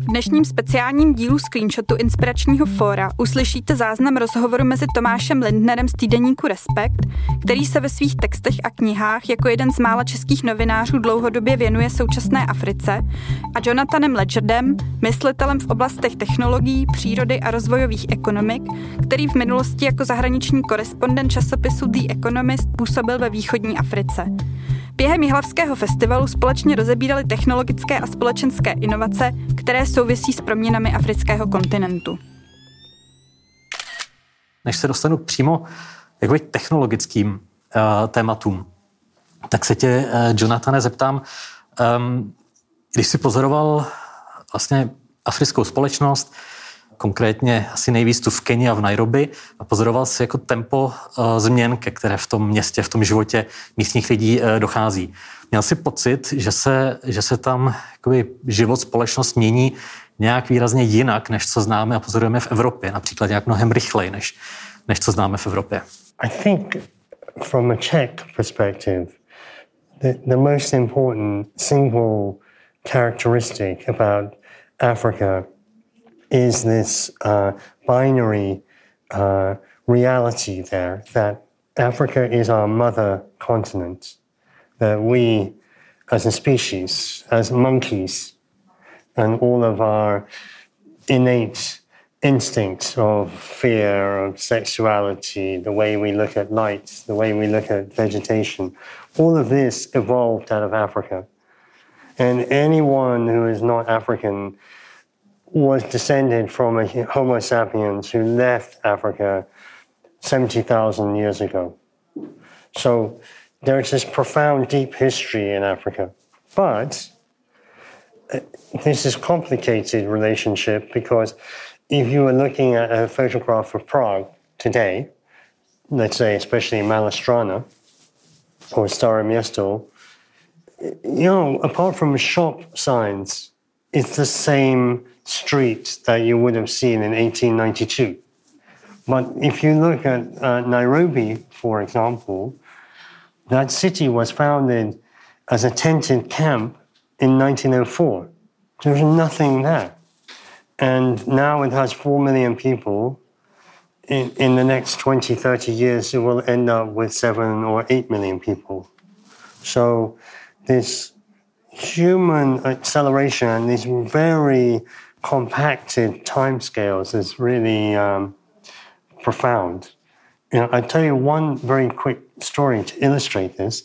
V dnešním speciálním dílu Screenshotu Inspiračního fóra uslyšíte záznam rozhovoru mezi Tomášem Lindnerem z týdeníku Respekt, který se ve svých textech a knihách jako jeden z mála českých novinářů dlouhodobě věnuje současné Africe, a Jonathanem Ledgerdem, myslitelem v oblastech technologií, přírody a rozvojových ekonomik, který v minulosti jako zahraniční korespondent časopisu The Economist působil ve východní Africe. Během Jihlavského festivalu společně rozebírali technologické a společenské inovace, které souvisí s proměnami afrického kontinentu. Než se dostanu přímo jakoby technologickým uh, tématům, tak se tě, uh, Jonathane, zeptám, um, když jsi pozoroval vlastně africkou společnost, konkrétně asi nejvíc tu v Keni a v Nairobi a pozoroval si jako tempo eh, změn, ke které v tom městě, v tom životě místních lidí eh, dochází. Měl si pocit, že se, že se tam jakoby, život, společnost mění nějak výrazně jinak, než co známe a pozorujeme v Evropě, například nějak mnohem rychleji, než, než co známe v Evropě. I think from a Czech perspective, the, the most important single characteristic about Africa is this uh, binary uh, reality there that Africa is our mother continent, that we as a species, as monkeys, and all of our innate instincts of fear, of sexuality, the way we look at light, the way we look at vegetation, all of this evolved out of Africa. And anyone who is not African was descended from a Homo sapiens who left Africa 70,000 years ago. So there's this profound, deep history in Africa. But uh, this is complicated relationship because if you were looking at a photograph of Prague today, let's say especially Malá Strana or Stare Miesto, you know, apart from shop signs, it's the same street that you would have seen in 1892. But if you look at uh, Nairobi, for example, that city was founded as a tented camp in 1904. There's nothing there. And now it has 4 million people. In, in the next 20, 30 years, it will end up with 7 or 8 million people. So this human acceleration these very compacted timescales is really um, profound. You know, I tell you one very quick story to illustrate this.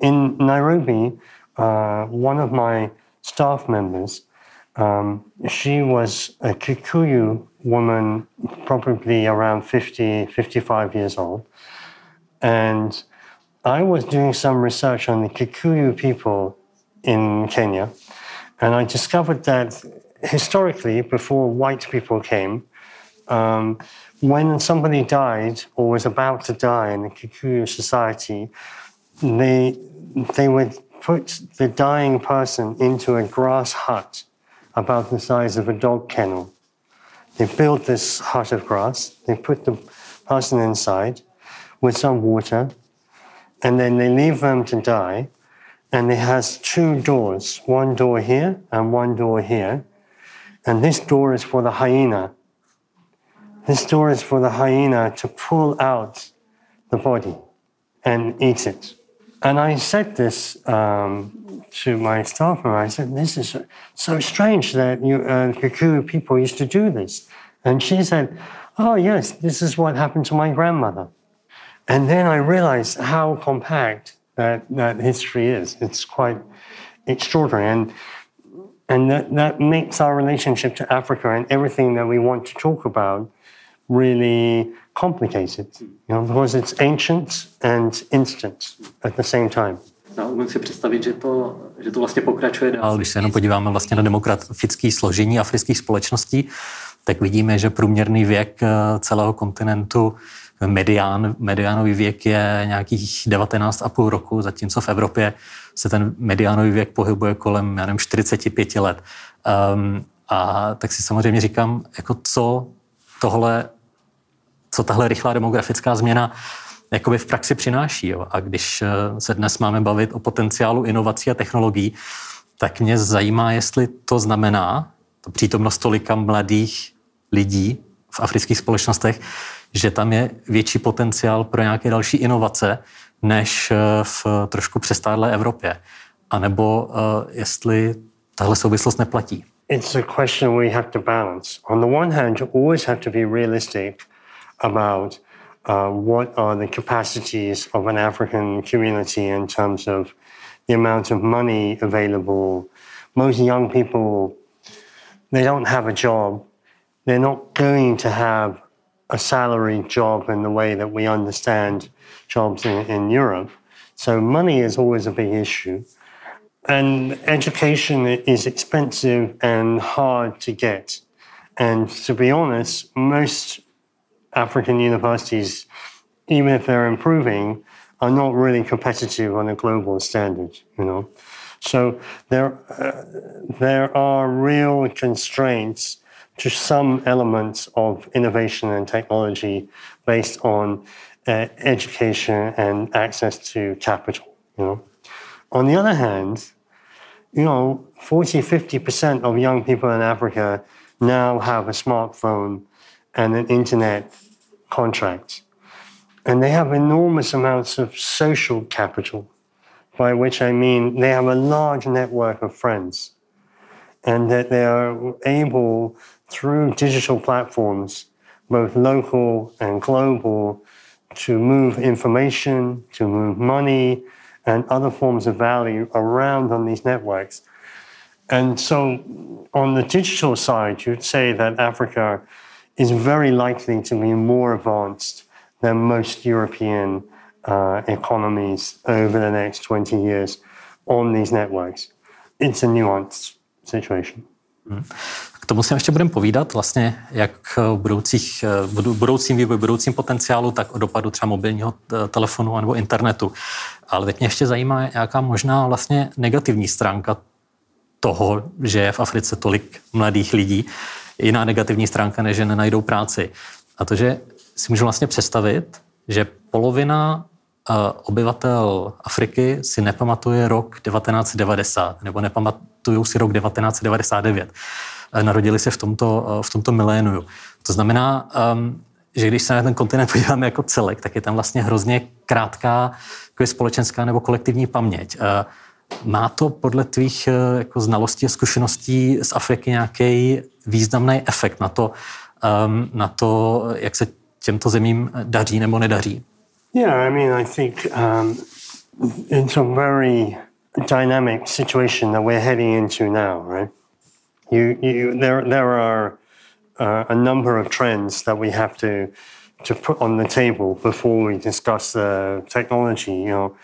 In Nairobi, uh, one of my staff members, um, she was a Kikuyu woman, probably around 50, 55 years old. And I was doing some research on the Kikuyu people in Kenya. And I discovered that historically, before white people came, um, when somebody died or was about to die in the Kikuyu society, they, they would put the dying person into a grass hut about the size of a dog kennel. They built this hut of grass, they put the person inside with some water, and then they leave them to die. And it has two doors, one door here and one door here. And this door is for the hyena. This door is for the hyena to pull out the body and eat it. And I said this um, to my staff member. I said, "This is so strange that you uh, Kikuyu people used to do this." And she said, "Oh yes, this is what happened to my grandmother." And then I realized how compact that that history is. It's quite extraordinary. And and that, that makes our relationship to Africa and everything that we want to talk about really complicated, you know, because it's ancient and instant at the same time. No, umím si představit, že to, že to vlastně pokračuje dál. Když se jenom podíváme vlastně na demografické složení afrických společností, tak vidíme, že průměrný věk eh, celého kontinentu medián, mediánový věk je nějakých 19,5 roku, zatímco v Evropě se ten mediánový věk pohybuje kolem, já nevím, 45 let. Um, a tak si samozřejmě říkám, jako co tohle, co tahle rychlá demografická změna jakoby v praxi přináší. Jo? A když eh, se dnes máme bavit o potenciálu inovací a technologií, tak mě zajímá, jestli to znamená to přítomnost tolika mladých lidí v afrických společnostech, že tam je větší potenciál pro nějaké další inovace, než eh, v trošku přestádlé Evropě. A nebo uh, jestli tahle souvislost neplatí. It's a question we have to balance. On the one hand, you always have to be realistic about uh, what are the capacities of an African community in terms of the amount of money available. Most young people, they don't have a job. They're not going to have a salaried job in the way that we understand jobs in, in Europe. So money is always a big issue. And education is expensive and hard to get. And to be honest, most African universities, even if they're improving, are not really competitive on a global standard, you know. So there, uh, there are real constraints to some elements of innovation and technology based on uh, education and access to capital, you know. On the other hand, you know, 40, 50% of young people in Africa now have a smartphone and an internet contract. And they have enormous amounts of social capital, by which I mean they have a large network of friends. And that they are able, through digital platforms, both local and global, to move information, to move money, and other forms of value around on these networks. And so, on the digital side, you'd say that Africa is very likely to be more advanced than most European uh, economies over the next 20 years on these networks. It's a nuanced situation. Mm. K tomu si ještě budeme povídat, vlastně jak v budoucích, budoucím vývoji, budoucím potenciálu, tak o dopadu třeba mobilního telefonu nebo internetu. Ale teď mě ještě zajímá, jaká možná vlastně negativní stránka toho, že je v Africe tolik mladých lidí, jiná negativní stránka, než že nenajdou práci. A to, že si můžu vlastně představit, že polovina obyvatel Afriky si nepamatuje rok 1990, nebo nepamatují si rok 1999. Narodili se v tomto, v tomto miléniu. To znamená, že když se na ten kontinent podíváme jako celek, tak je tam vlastně hrozně krátká jako společenská nebo kolektivní paměť. Má to podle tvých jako znalostí a zkušeností z Afriky nějaký významný efekt na to, na to, jak se těmto zemím daří nebo nedaří? Yeah, I mean, I think um, it's a very dynamic situation that we're heading into now, right? You, you, there, there are uh, a number of trends that we have to to put on the table before we discuss the technology. You know,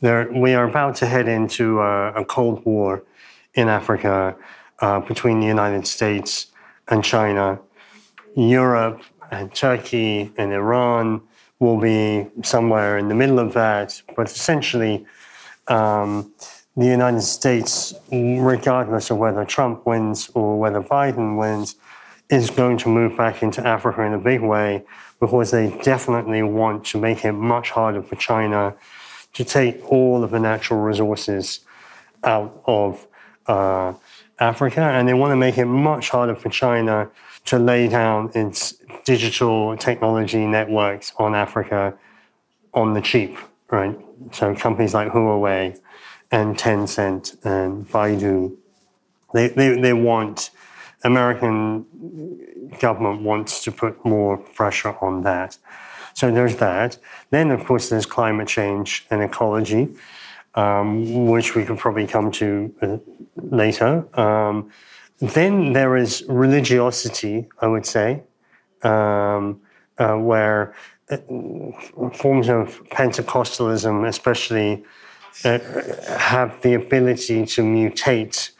there, we are about to head into a, a cold war in Africa uh, between the United States and China. Europe and Turkey and Iran will be somewhere in the middle of that. But essentially, um, the United States, regardless of whether Trump wins or whether Biden wins, is going to move back into Africa in a big way because they definitely want to make it much harder for China to take all of the natural resources out of uh, Africa. And they want to make it much harder for China to lay down its digital technology networks on Africa on the cheap, right? So companies like Huawei and Tencent and Baidu, they, they, they want, American government wants to put more pressure on that. So there's that. Then, of course, there's climate change and ecology, um, which we could probably come to uh, later. Um, then there is religiosity, I would say, um, uh, where uh, forms of Pentecostalism, especially, uh, have the ability to mutate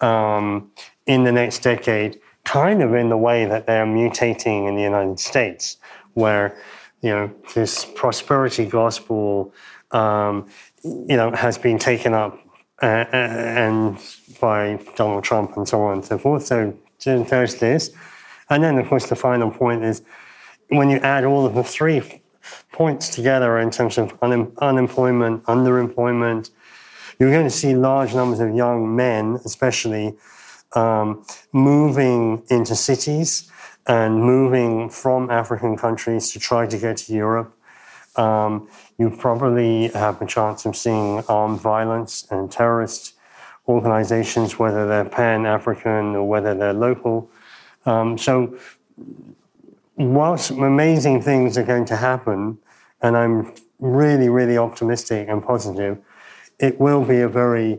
um, in the next decade, kind of in the way that they are mutating in the United States, where you know this prosperity gospel, um, you know, has been taken up uh, and by Donald Trump and so on and so forth. So, there's this. And then, of course, the final point is when you add all of the three points together in terms of un- unemployment, underemployment, you're going to see large numbers of young men, especially, um, moving into cities and moving from African countries to try to get to Europe. Um, you probably have a chance of seeing armed violence and terrorist organizations, whether they're pan African or whether they're local. Um, so, whilst amazing things are going to happen, and I'm really, really optimistic and positive, it will be a very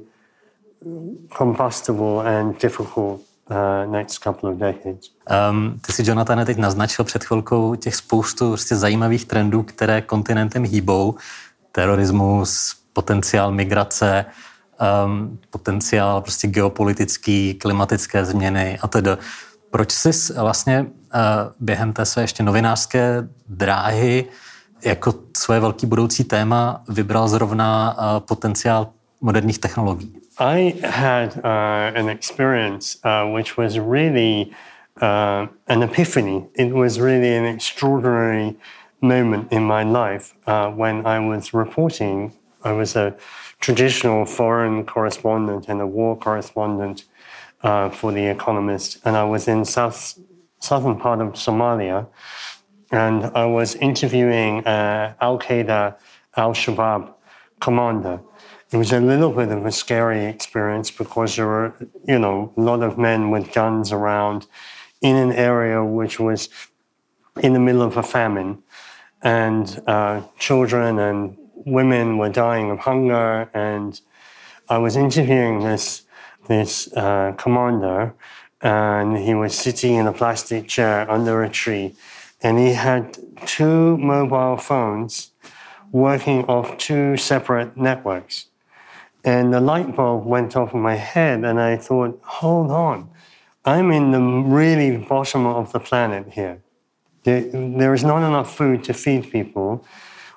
combustible and difficult uh, next couple of decades. Um, ty si, Jonathan, teď naznačil před chvilkou těch spoustu prostě zajímavých trendů, které kontinentem hýbou. Terorismus, potenciál migrace, um, potenciál prostě geopolitický, klimatické změny a tedy. Proč jsi vlastně uh, během té své ještě novinářské dráhy jako svoje velký budoucí téma vybral zrovna uh, potenciál moderních technologií? I had uh, an experience uh, which was really uh, an epiphany. It was really an extraordinary moment in my life uh, when I was reporting. I was a traditional foreign correspondent and a war correspondent uh, for The Economist, and I was in south southern part of Somalia, and I was interviewing uh, Al Qaeda, Al Shabaab commander it was a little bit of a scary experience because there were, you know, a lot of men with guns around in an area which was in the middle of a famine. And uh, children and women were dying of hunger. And I was interviewing this, this uh, commander, and he was sitting in a plastic chair under a tree. And he had two mobile phones working off two separate networks. And the light bulb went off in my head, and I thought, hold on, I'm in the really bottom of the planet here. There, there is not enough food to feed people.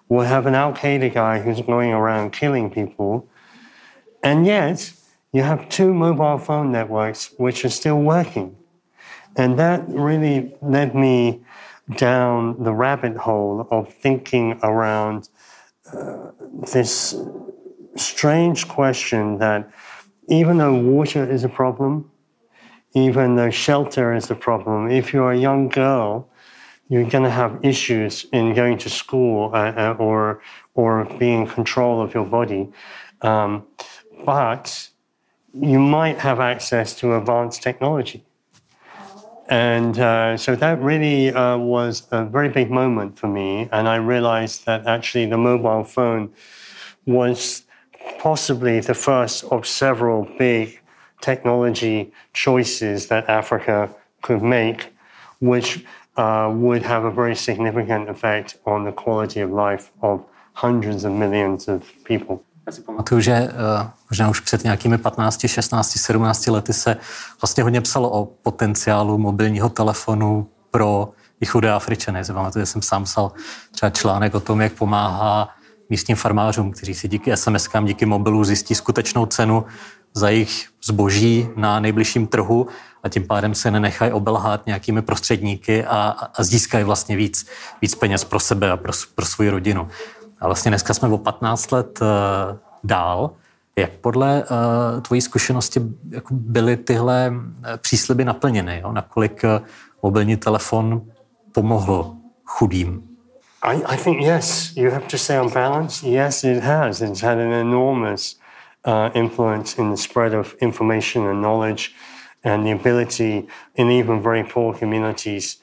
We'll have an Al Qaeda guy who's going around killing people. And yet, you have two mobile phone networks which are still working. And that really led me down the rabbit hole of thinking around uh, this strange question that even though water is a problem, even though shelter is a problem, if you're a young girl, you're going to have issues in going to school uh, uh, or or being in control of your body. Um, but you might have access to advanced technology. And uh, so that really uh, was a very big moment for me. And I realized that actually the mobile phone was possibly the first of several big technology choices that Africa could make, which uh, would have a very significant effect on the quality of life of hundreds of millions of people. Možná už před nějakými 15, 16, 17 lety se vlastně hodně psalo o potenciálu mobilního telefonu pro i chudé Afričany. Si pamatuju, že jsem sám psal třeba článek o tom, jak pomáhá místním farmářům, kteří si díky SMS-kám, díky mobilu zjistí skutečnou cenu za jejich zboží na nejbližším trhu a tím pádem se nenechají obelhat nějakými prostředníky a, a získají vlastně víc, víc peněz pro sebe a pro, pro svou rodinu. A vlastně dneska jsme o 15 let uh, dál. Jak podle uh, tvojí zkušenosti jako byly tyhle eh, přísliby naplněny? Jo? Nakolik uh, mobilní telefon pomohl chudým I, I, think, yes, you have to say on balance, yes, it has. It's had an enormous uh, influence in the spread of information and knowledge and the ability in even very poor communities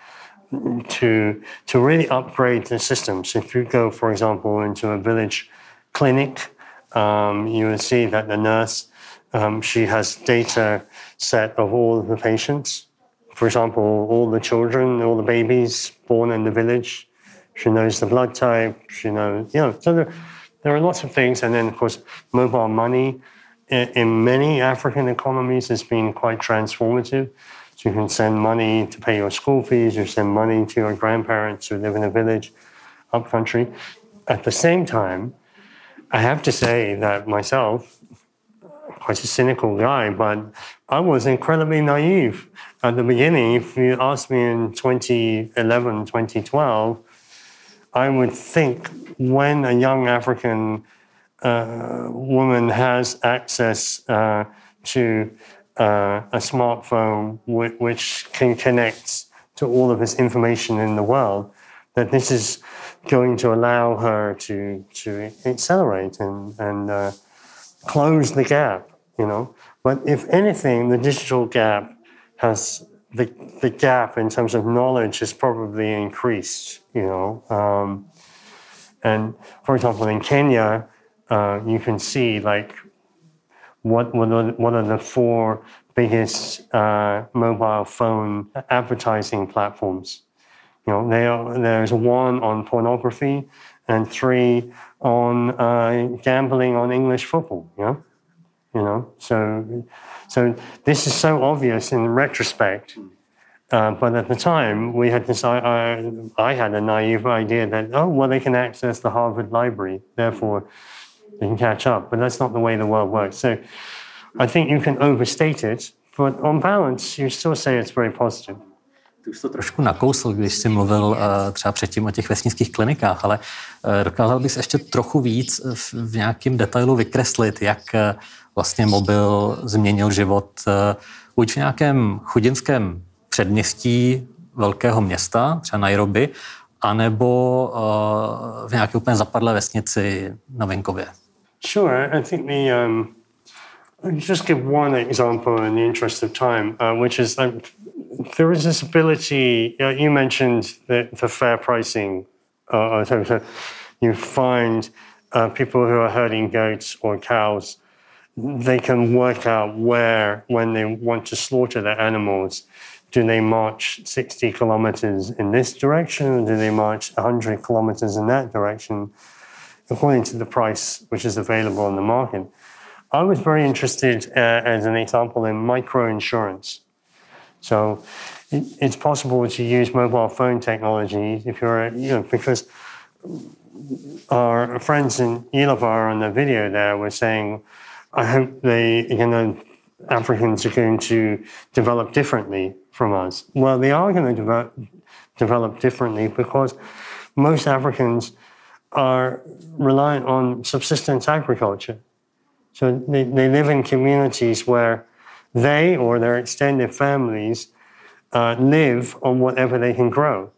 to, to really upgrade the systems. If you go, for example, into a village clinic, um, you will see that the nurse, um, she has data set of all the patients. For example, all the children, all the babies born in the village, she knows the blood type. She knows, you know, so there, there are lots of things. And then, of course, mobile money in, in many African economies has been quite transformative. So you can send money to pay your school fees, you send money to your grandparents who live in a village up country. At the same time, I have to say that myself, quite a cynical guy, but I was incredibly naive at the beginning. If you asked me in 2011, 2012, I would think when a young African uh, woman has access uh, to uh, a smartphone w- which can connect to all of this information in the world, that this is going to allow her to to accelerate and and uh, close the gap. You know, but if anything, the digital gap has the the gap in terms of knowledge has probably increased. You know, um, and for example, in Kenya, uh, you can see like what what what are the four biggest uh, mobile phone advertising platforms? You know, are, there's one on pornography and three on uh, gambling on English football. You know, you know. So, so this is so obvious in retrospect. Uh, but at the time, we had this. I, I, had a naive idea that oh, well, they can access the Harvard Library, therefore they can catch up. But that's not the way the world works. So, I think you can overstate it, but on balance, you still say it's very positive. Ty už to trošku nakousl, když jsi mluvil uh, třeba předtím o těch vesnických klinikách, ale uh, dokázal bys ještě trochu víc v, v nějakém detailu vykreslit, jak vlastně mobil změnil život buď v nějakém chudinském předměstí velkého města, třeba Nairobi, anebo v nějaké úplně zapadlé vesnici na venkově. Sure, I think the um, I'll just give one example in the interest of time, uh, which is like there is this ability. Uh, you mentioned the, the fair pricing. Uh, so you find uh, people who are herding goats or cows. They can work out where, when they want to slaughter their animals, do they march 60 kilometers in this direction or do they march 100 kilometers in that direction, according to the price which is available on the market. I was very interested, uh, as an example, in micro insurance. So it, it's possible to use mobile phone technology if you're, you know, because our friends in Jihlava on the video there were saying, I hope they, you know, Africans are going to develop differently from us. Well, they are going to develop, develop differently because most Africans are reliant on subsistence agriculture. So they, they live in communities where they or their extended families uh, live on whatever they can grow.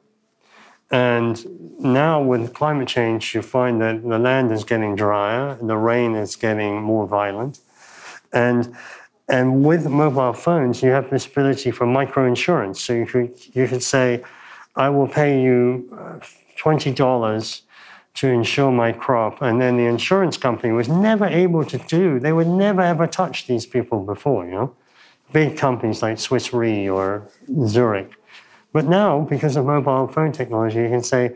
And now with climate change, you find that the land is getting drier, the rain is getting more violent. And, and with mobile phones, you have this ability for micro insurance. So you could, you could say, I will pay you uh, $20 to insure my crop. And then the insurance company was never able to do, they would never ever touch these people before, you know? Big companies like Swiss Re or Zurich. But now, because of mobile phone technology, you can say,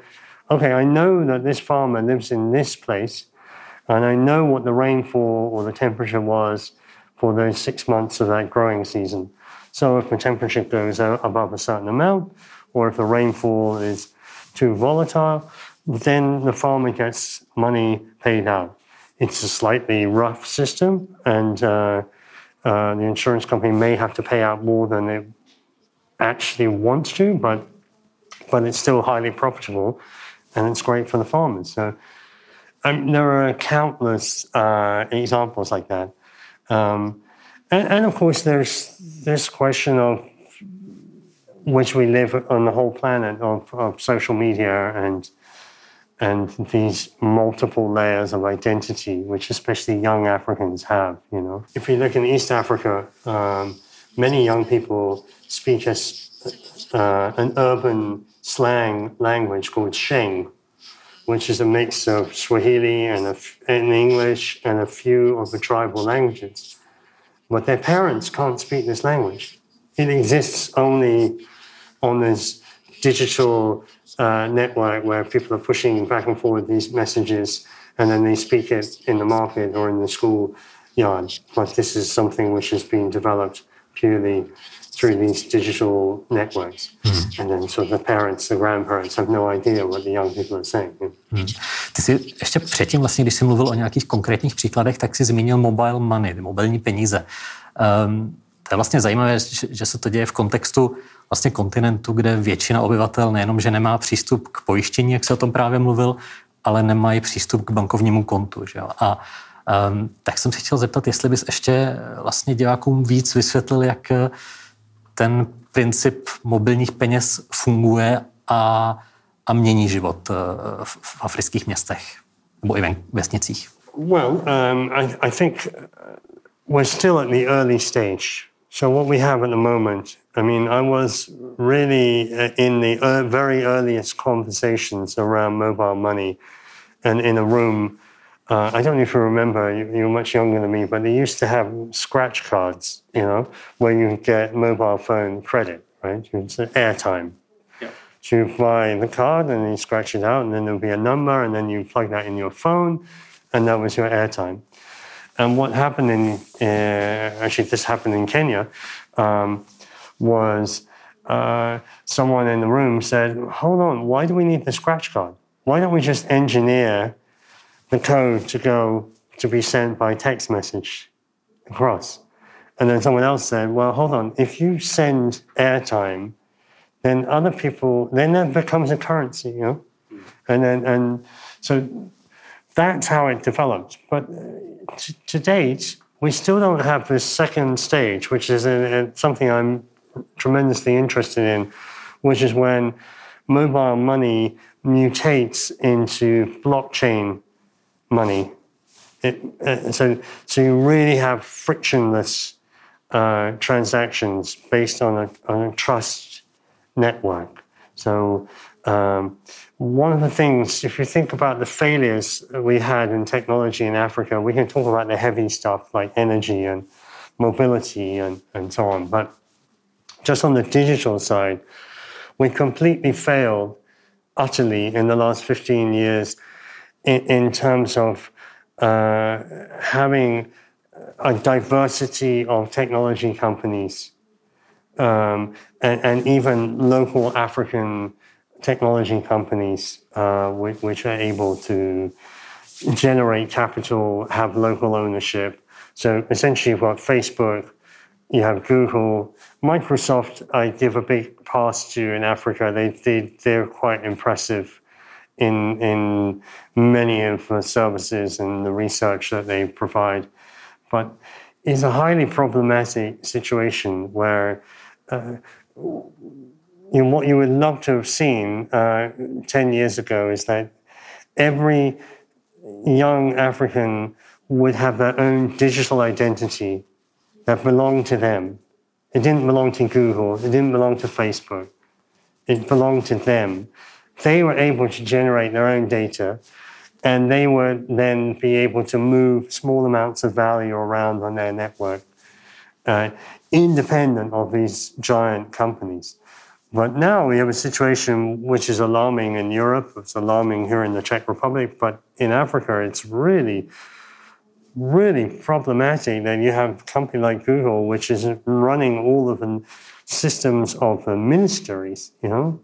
okay, I know that this farmer lives in this place, and I know what the rainfall or the temperature was for those six months of that growing season. So if the temperature goes above a certain amount, or if the rainfall is too volatile, then the farmer gets money paid out. It's a slightly rough system, and uh, uh, the insurance company may have to pay out more than it actually wants to, but but it's still highly profitable, and it's great for the farmers. So um, there are countless uh, examples like that, um, and, and of course there's this question of which we live on the whole planet of, of social media and and these multiple layers of identity, which especially young Africans have. You know, if you look in East Africa, um, many young people speak as uh, an urban slang language called Sheng, which is a mix of Swahili and, and English and a few of the tribal languages. But their parents can't speak this language. It exists only on this digital uh, network where people are pushing back and forward these messages and then they speak it in the market or in the school yard. But this is something which has been developed purely through these digital networks. Mm. And then so the parents, the grandparents have no idea what the young people are saying. Mm. Ty jsi ještě předtím, vlastně, když jsi mluvil o nějakých konkrétních příkladech, tak jsi zmínil mobile money, mobilní peníze. Um, to je vlastně zajímavé, že se to děje v kontextu vlastně kontinentu, kde většina obyvatel nejenom, že nemá přístup k pojištění, jak se o tom právě mluvil, ale nemají přístup k bankovnímu kontu. Že jo? A Um, tak jsem se chtěl zeptat, jestli bys ještě vlastně divákům víc vysvětlil, jak ten princip mobilních peněz funguje a, a mění život v, v afrických městech nebo i vesnicích. Well, um, I, I think we're still at the early stage. So what we have at the moment, I mean, I was really uh, in the very earliest conversations around mobile money and in a room. Uh, I don't know if you remember, you're much younger than me, but they used to have scratch cards, you know, where you get mobile phone credit, right? It's airtime. Yeah. So you buy the card and you scratch it out, and then there'll be a number, and then you plug that in your phone, and that was your airtime. And what happened in, uh, actually, this happened in Kenya, um, was uh, someone in the room said, Hold on, why do we need the scratch card? Why don't we just engineer the code to go to be sent by text message across? And then someone else said, Well, hold on, if you send airtime, then other people, then that becomes a currency, you know? And then, and so that's how it developed. But to, to, date, we still don't have this second stage, which is a, a, something I'm tremendously interested in, which is when mobile money mutates into blockchain money. It, uh, so, so you really have frictionless uh, transactions based on a, on a trust network. So um, one of the things, if you think about the failures that we had in technology in Africa, we can talk about the heavy stuff like energy and mobility and, and so on. But just on the digital side, we completely failed utterly in the last 15 years in, in terms of uh, having a diversity of technology companies um, and, and even local African technology companies uh, which, which, are able to generate capital, have local ownership. So essentially, you've got Facebook, you have Google, Microsoft. I give a big pass to in Africa. They, they they're quite impressive in in many of the services and the research that they provide, but it's a highly problematic situation where. Uh, you what you would love to have seen uh, 10 years ago is that every young African would have their own digital identity that belonged to them. It didn't belong to Google, it didn't belong to Facebook, it belonged to them. They were able to generate their own data and they would then be able to move small amounts of value around on their network, uh, independent of these giant companies. But now we have a situation which is alarming in Europe, it's alarming here in the Czech Republic, but in Africa, it's really, really problematic that you have a company like Google, which is running all of the systems of the ministries, you know?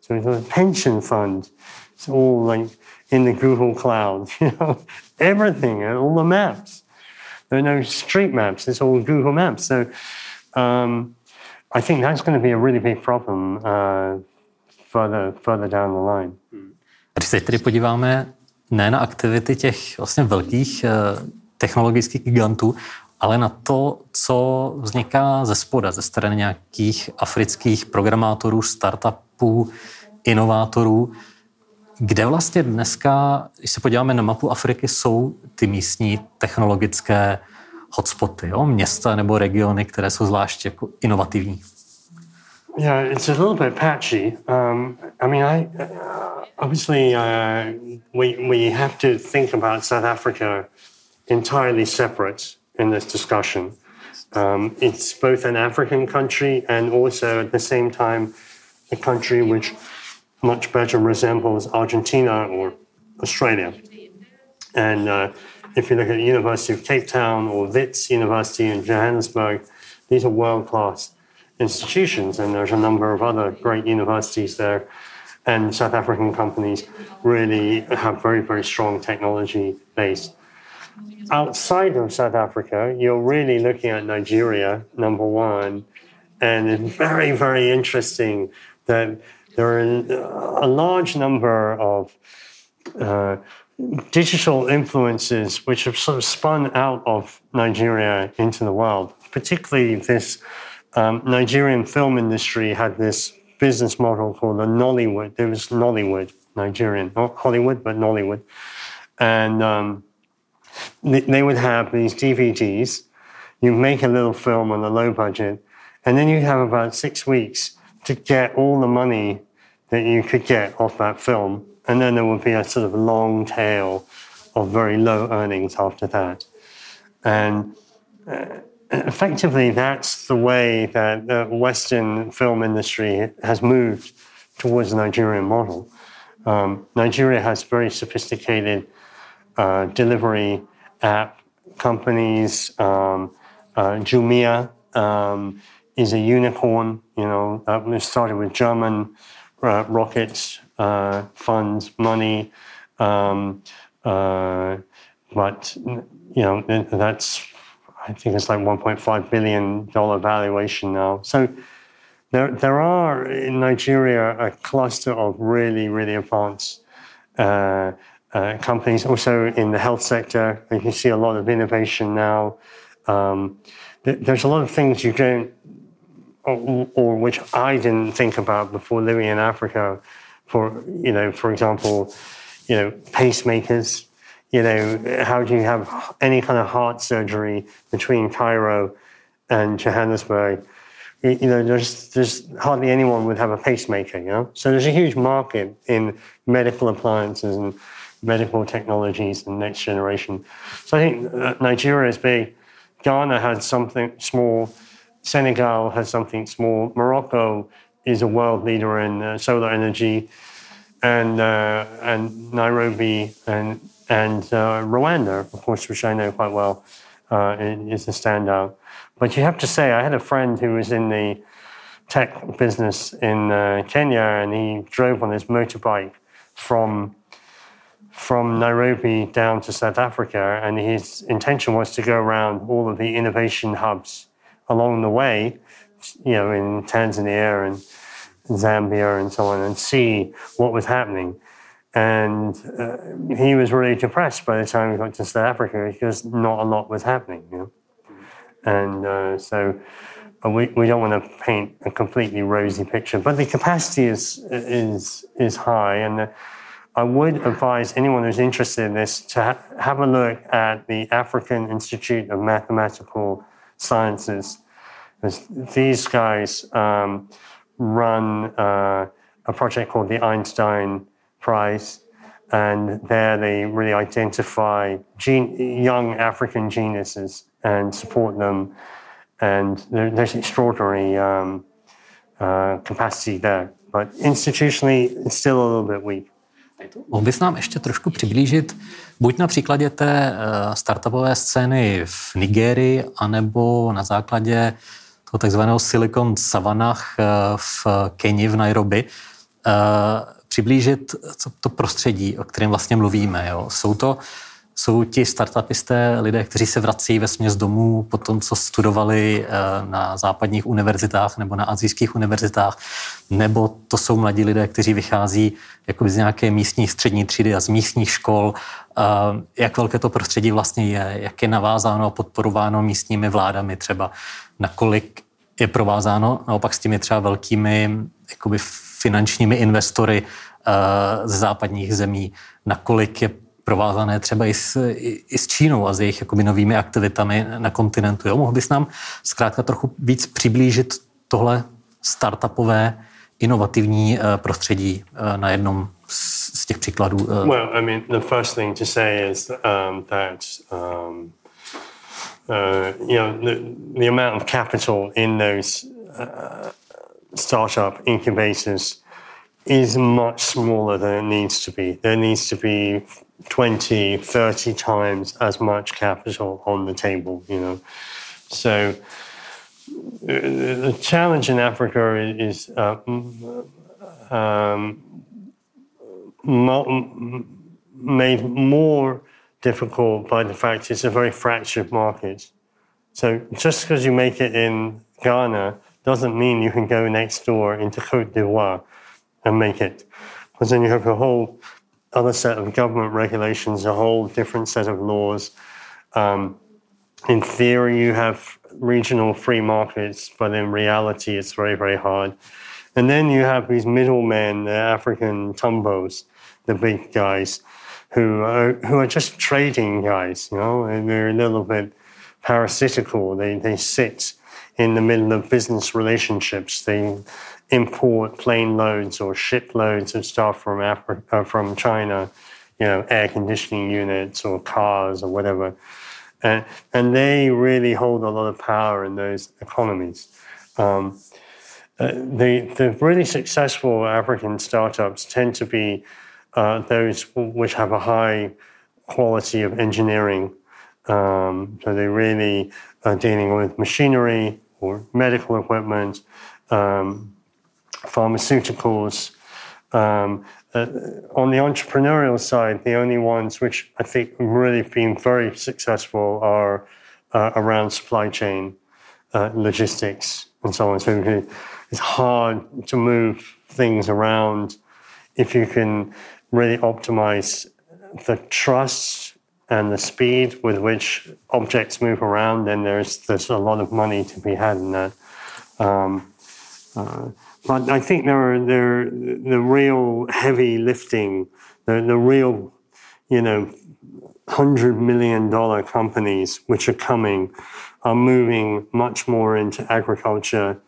So it's a pension fund. It's all like in the Google cloud, you know, everything, and all the maps. There are no street maps, it's all Google Maps. So, um, I think that's going to be a really big problem uh, further, further down the line. Když se tedy podíváme ne na aktivity těch vlastně velkých eh, technologických gigantů, ale na to, co vzniká ze spoda, ze strany nějakých afrických programátorů, startupů, inovátorů, kde vlastně dneska, když se podíváme na mapu Afriky, jsou ty místní technologické hotspoty, jo? města nebo regiony, které jsou zvlášť jako inovativní? Yeah, it's a little bit patchy. Um, I mean, I uh, obviously uh, we we have to think about South Africa entirely separate in this discussion. Um, it's both an African country and also at the same time a country which much better resembles Argentina or Australia. And uh, if you look at the University of Cape Town or Wits University in Johannesburg, these are world class institutions, and there's a number of other great universities there. And South African companies really have very, very strong technology base. Outside of South Africa, you're really looking at Nigeria, number one, and it's very, very interesting that there are a large number of uh, digital influences which have sort of spun out of Nigeria into the world. Particularly, this um, Nigerian film industry had this business model called the Nollywood. There was Nollywood, Nigerian, not Hollywood, but Nollywood. And um, they would have these DVDs. You make a little film on a low budget, and then you have about six weeks to get all the money that you could get off that film. And then there would be a sort of long tail of very low earnings after that. And uh, effectively, that's the way that the Western film industry has moved towards the Nigerian model. Um, Nigeria has very sophisticated uh, delivery app companies. Um, uh, Jumia um, is a unicorn. You know, uh, started with German uh, rockets, uh, funds, money, um, uh, but you know that's I think it's like 1.5 billion dollar valuation now. So there there are in Nigeria a cluster of really really advanced. Uh, uh, companies. Also in the health sector, you can see a lot of innovation now. Um, th- there's a lot of things you don't, or, which I didn't think about before living in Africa. For you know, for example, you know, pacemakers. You know, how do you have any kind of heart surgery between Cairo and Johannesburg? You know, there's there's hardly anyone would have a pacemaker. You know, so there's a huge market in medical appliances and medical technologies and next generation. So I think uh, Nigeria is big. Ghana had something small. Senegal has something small. Morocco is a world leader in uh, solar energy, and uh, and Nairobi and and uh, Rwanda, of course, which I know quite well, uh, is a standout. But you have to say, I had a friend who was in the tech business in uh, Kenya, and he drove on his motorbike from from Nairobi down to South Africa, and his intention was to go around all of the innovation hubs along the way, you know, in Tanzania and Zambia and so on, and see what was happening. And uh, he was really depressed by the time he got to South Africa because not a lot was happening. You know? And uh, so uh, we, we don't want to paint a completely rosy picture, but the capacity is is is high, and the, I would advise anyone who's interested in this to ha- have a look at the African Institute of Mathematical Sciences. These guys um, run uh, a project called the Einstein Prize, and there they really identify gen- young African geniuses and support them. And there, there's extraordinary um, uh, capacity there. But institutionally, it's still a little bit weak. Mohl bys nám ještě trošku přiblížit, buď na příkladě té eh, startupové scény v Nigérii, anebo na základě toho takzvaného Silicon Savannah eh, v Keni, v Nairobi, eh, přiblížit to prostředí, o kterém vlastně mluvíme. Jo. Jsou to jsou ti startupisté lidé, kteří se vrací ve směs domů po tom, co studovali eh, na západních univerzitách nebo na azijských univerzitách, nebo to jsou mladí lidé, kteří vychází jako z nějaké místní střední třídy a z místních škol. Eh, jak velké to prostředí vlastně je, jak je navázáno a podporováno místními vládami třeba, nakolik je provázáno naopak s těmi třeba velkými jakoby finančními investory eh, z západních zemí, nakolik je provázané třeba i s, i, i s Čínou a s jejich jakoby novými aktivitami na kontinentu. Jo? Mohl bys nám zkrátka trochu víc přiblížit tohle startupové inovativní uh, prostředí uh, na jednom z, z těch příkladů? Uh. Well, I mean, the first thing to say is um, that um, uh, you know the, the amount of capital in those uh, startup incubators is much smaller than it needs to be. There needs to be 20, 30 times as much capital on the table, you know. So the challenge in Africa is uh, um, made more difficult by the fact it's a very fractured market. So just because you make it in Ghana doesn't mean you can go next door into Cote d'Ivoire and make it. Because then you have a whole other set of government regulations, a whole different set of laws. Um, in theory, you have regional free markets, but in reality, it's very, very hard. And then you have these middlemen, the African tumbos, the big guys, who are, who are just trading guys, you know, and they're a little bit parasitical. They, they sit in the middle of business relationships. They import plane loads or ship loads of stuff from Africa, uh, from China, you know, air conditioning units or cars or whatever. And, and they really hold a lot of power in those economies. Um, uh, the, the really successful African startups tend to be uh, those which have a high quality of engineering. Um, so they really are dealing with machinery or medical equipment, um, pharmaceuticals. Um, uh, on the entrepreneurial side, the only ones which I think really been very successful are uh, around supply chain, uh, logistics, and so on. So it's hard to move things around if you can really optimize the trust and the speed with which objects move around, then there's there's a lot of money to be had in that. Um, uh, but I think there are there the real heavy lifting, the the real, you know, hundred million dollar companies which are coming, are moving much more into agriculture,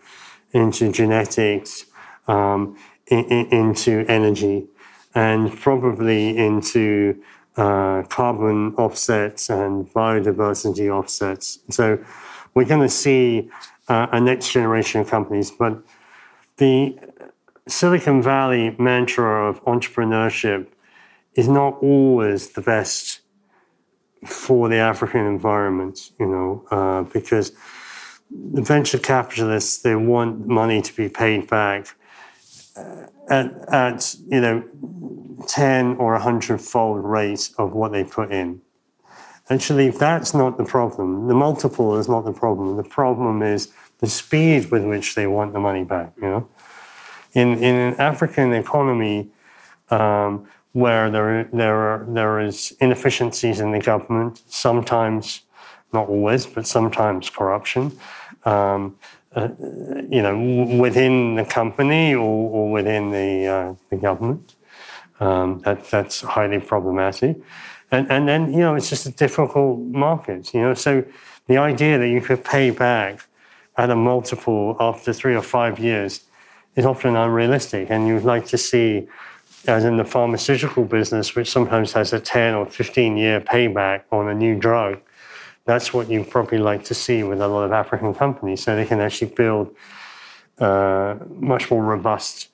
into genetics, um, in, in, into energy and probably into uh, carbon offsets and biodiversity offsets. So we're going to see uh, a next generation of companies, but the Silicon Valley mantra of entrepreneurship is not always the best for the African environment, you know, uh, because the venture capitalists, they want money to be paid back at, at you know 10 or 100 fold rate of what they put in. Actually, that's not the problem. The multiple is not the problem. The problem is the speed with which they want the money back. You know, in in an African economy um, where there there are, there is inefficiencies in the government, sometimes not always, but sometimes corruption. Um, uh, you know, within the company or, or within the, uh, the government. Um, that, that's highly problematic. And, and then, you know, it's just a difficult market, you know. So the idea that you could pay back at a multiple after three or five years is often unrealistic. And you'd like to see, as in the pharmaceutical business, which sometimes has a 10 or 15 year payback on a new drug, that's what you probably like to see with a lot of African companies, so they can actually build uh, much more robust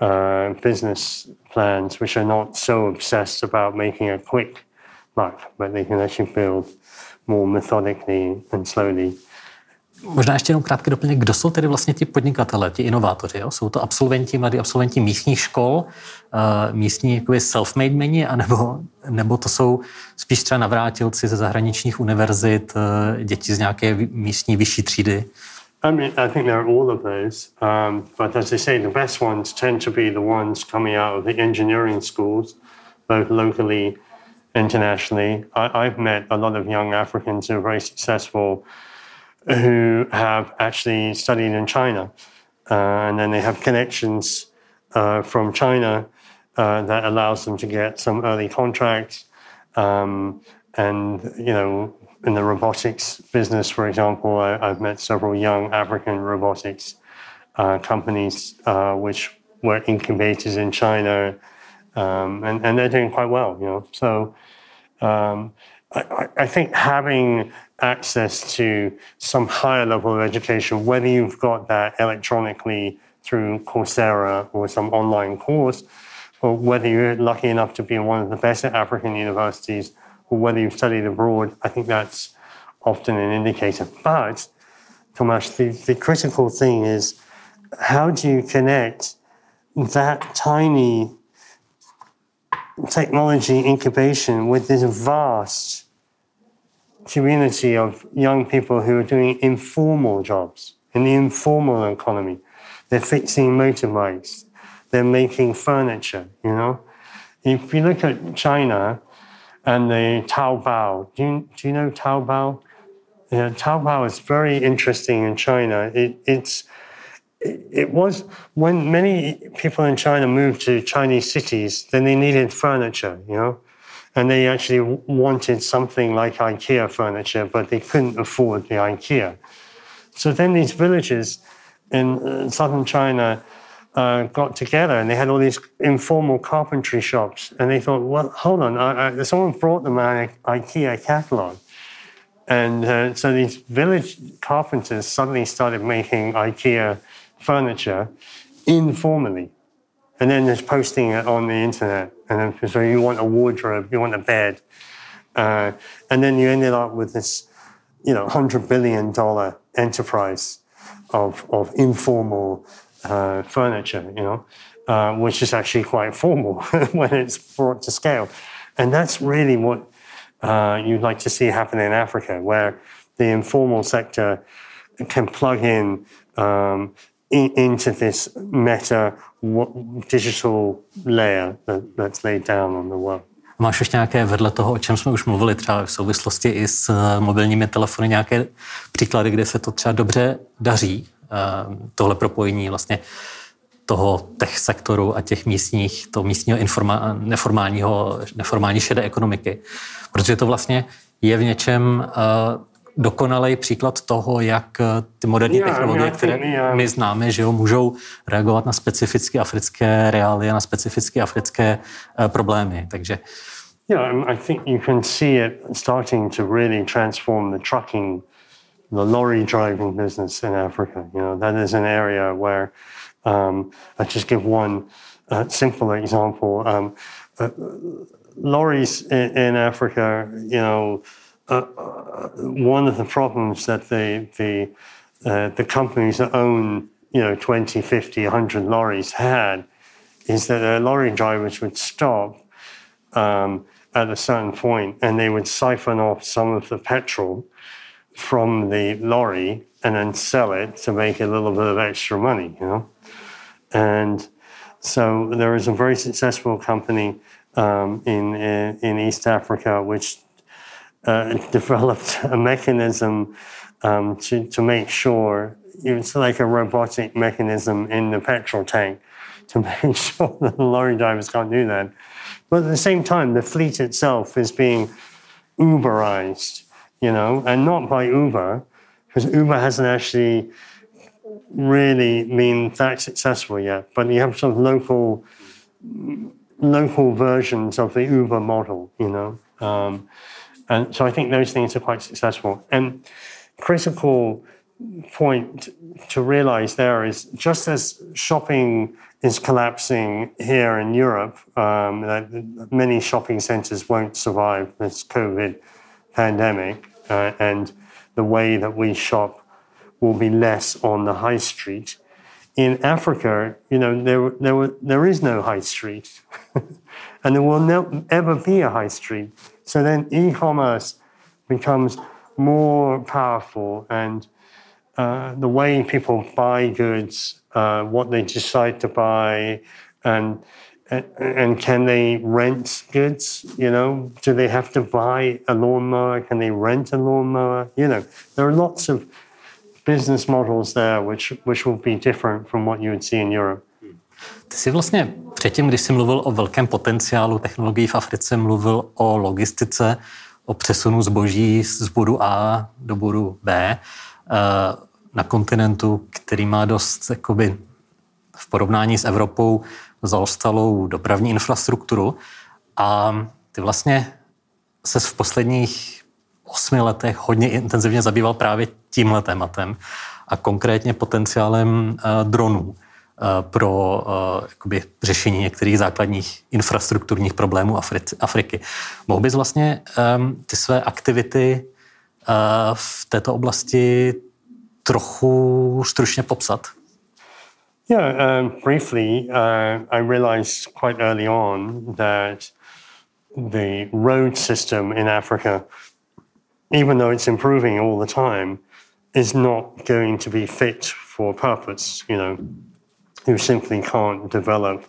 uh, business plans, which are not so obsessed about making a quick buck, but they can actually build more methodically and slowly Možná ještě jenom krátké doplněk, kdo jsou tedy vlastně ti podnikatele, ti inovátoři? Jo? Jsou to absolventi, mladí absolventi místních škol, uh, místní jakoby self-made meni, anebo, nebo to jsou spíš třeba navrátilci ze zahraničních univerzit, uh, děti z nějaké místní vyšší třídy? I mean, I think there are all of those. Um, but as I say, the best ones tend to be the ones coming out of the engineering schools, both locally, internationally. I, I've met a lot of young Africans who are very successful who have actually studied in China. Uh, and then they have connections uh, from China uh, that allows them to get some early contracts. Um, and, you know, in the robotics business, for example, I, have met several young African robotics uh, companies uh, which were incubators in China. Um, and, and they're doing quite well, you know. So um, I, I think having access to some higher level of education, whether you've got that electronically through Coursera or some online course, or whether you're lucky enough to be in one of the best African universities, or whether you've studied abroad, I think that's often an indicator. But, Tomasz, the, the critical thing is how do you connect that tiny technology incubation with this vast community of young people who are doing informal jobs in the informal economy. They're fixing motorbikes. They're making furniture, you know. if you look at China and the Taobao, do you, do you know Taobao? Yeah, Taobao is very interesting in China. It, it's it was when many people in China moved to Chinese cities, then they needed furniture, you know, and they actually wanted something like IKEA furniture, but they couldn't afford the IKEA. So then these villages in uh, southern China uh, got together and they had all these informal carpentry shops. And they thought, well, hold on, someone brought them an IKEA catalog. And uh, so these village carpenters suddenly started making IKEA furniture informally. And then just posting it on the internet. And then, so you want a wardrobe, you want a bed. Uh, and then you ended up with this, you know, $100 billion enterprise of, of informal uh, furniture, you know, uh, which is actually quite formal when it's brought to scale. And that's really what uh, you'd like to see happen in Africa, where the informal sector can plug in, um, into this meta digital layer that, that's laid down on the world. Máš ještě nějaké vedle toho, o čem jsme už mluvili, třeba v souvislosti i s eh, mobilními telefony, nějaké příklady, kde se to třeba dobře daří, eh, tohle propojení vlastně toho tech sektoru a těch místních, toho místního informa, neformálního, neformální šedé ekonomiky. Protože to vlastně je v něčem uh, dokonalý příklad toho, jak ty moderní yeah, technologie, které my známe, že jo, můžou reagovat na specifické africké reálie, na specifické africké uh, problémy. Takže Yeah, I think you can see it starting to really transform the trucking, the lorry driving business in Africa. You know, that is an area where Um, I'll just give one uh, simple example. Um, uh, lorries in, in, Africa, you know, uh, uh one of the problems that the the uh, the companies that own, you know, 20, 50, 100 lorries had is that the lorry drivers would stop um, at a certain point and they would siphon off some of the petrol from the lorry and then sell it to make a little bit of extra money, you know. And so there is a very successful company um, in, in East Africa which uh, developed a mechanism um, to, to make sure it's like a robotic mechanism in the petrol tank to make sure that the lorry drivers can't do that. But at the same time, the fleet itself is being Uberized, you know, and not by Uber, because Uber hasn't actually really been that successful yet, but you have some local local versions of the Uber model, you know. Um, and so I think those things are quite successful. And critical point to realize there is just as shopping is collapsing here in Europe, um, that many shopping centers won't survive this COVID pandemic, uh, and the way that we shop will be less on the high street. In Africa, you know, there, there, there is no high street, and there will never ever be a high street. So then e-commerce becomes more powerful, and uh, the way people buy goods, uh, what they decide to buy, and and can they rent goods? You know, do they have to buy a lawnmower? Can they rent a lawnmower? You know, there are lots of business models there which, which will be different from what you would see in Europe. Ty jsi vlastně předtím, když jsi mluvil o velkém potenciálu technologií v Africe, mluvil o logistice, o přesunu zboží z bodu A do bodu B eh, na kontinentu, který má dost jakoby, v porovnání s Evropou zaostalou dopravní infrastrukturu. A ty vlastně se v posledních osmi letech hodně intenzivně zabýval právě tímhle tématem a konkrétně potenciálem uh, dronů pro uh, jakoby řešení některých základních infrastrukturních problémů Afri- Afriky. Mohl bys vlastně um, ty své aktivity uh, v této oblasti trochu stručně popsat? Yeah, um, briefly, uh, I realized quite early on that the road system in Africa even though it's improving all the time, is not going to be fit for purpose. You know, you simply can't develop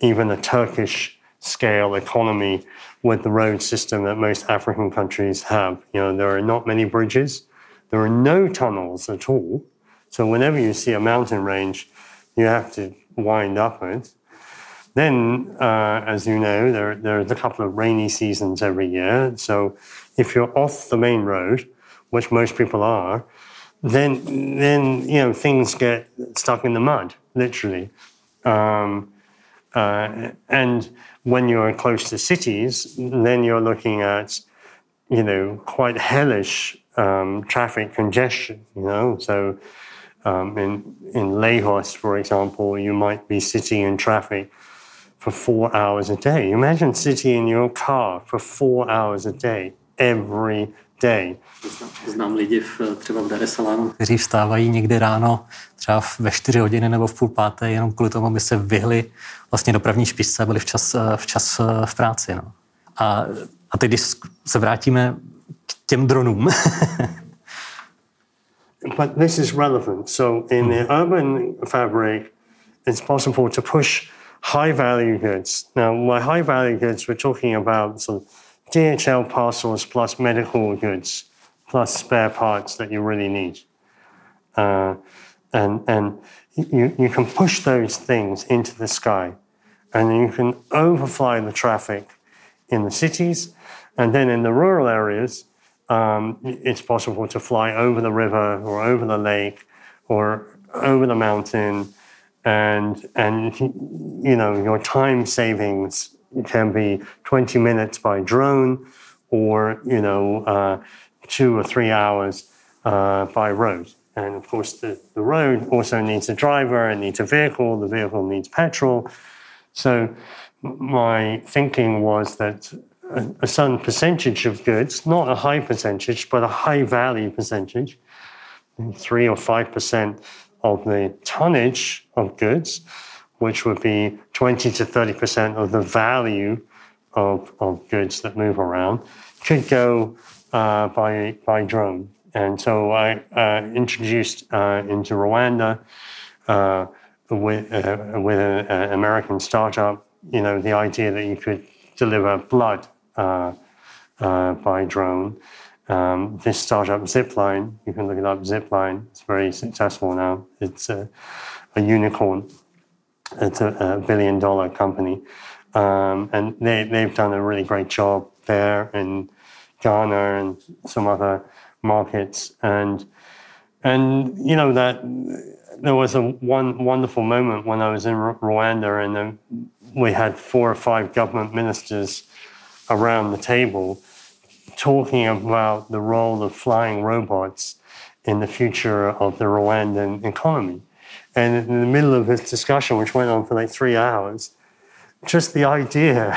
even a Turkish scale economy with the road system that most African countries have. You know, there are not many bridges, there are no tunnels at all. So whenever you see a mountain range, you have to wind upwards. Then, uh, as you know, there, there's a couple of rainy seasons every year. So if you're off the main road, which most people are, then then you know things get stuck in the mud, literally. Um, uh, and when you're close to cities, then you're looking at you know quite hellish um, traffic congestion. You know, so um, in in Lagos, for example, you might be sitting in traffic for four hours a day. Imagine sitting in your car for four hours a day every day. Znám lidi v, třeba v Dar es Salaam, kteří vstávají někdy ráno třeba ve 4 hodiny nebo v půl páté, jenom kvůli tomu, aby se vyhli vlastně dopravní špičce a byli včas, včas v práci. No. A, a teď, když se vrátíme k těm dronům. But this is relevant. So in the urban fabric, it's possible to push high value goods. Now, by high value goods, we're talking about sort of DHL parcels plus medical goods plus spare parts that you really need. Uh, and and you, you can push those things into the sky and you can overfly the traffic in the cities. And then in the rural areas, um, it's possible to fly over the river or over the lake or over the mountain. And, and you know, your time savings can be 20 minutes by drone or, you know, uh, two or three hours uh, by road. And of course, the, the road also needs a driver, it needs a vehicle, the vehicle needs petrol. So my thinking was that a, a certain percentage of goods, not a high percentage, but a high value percentage, three or five percent of the tonnage of goods, which would be 20 to 30 percent of the value of, of goods that move around, could go uh, by, by drone. And so I uh, introduced uh, into Rwanda uh, with, uh, with an American startup, you know, the idea that you could deliver blood by drone. Um, this startup, Zipline, you can look it up, Zipline, it's very successful now. It's a, a unicorn. It's a, a billion dollar company. Um, and they, they've done a really great job there in Ghana and some other markets. And, and you know, that there was a one wonderful moment when I was in Rwanda and we had four or five government ministers around the table talking about the role of flying robots in the future of the Rwandan economy. And in the middle of this discussion, which went on for like three hours, just the idea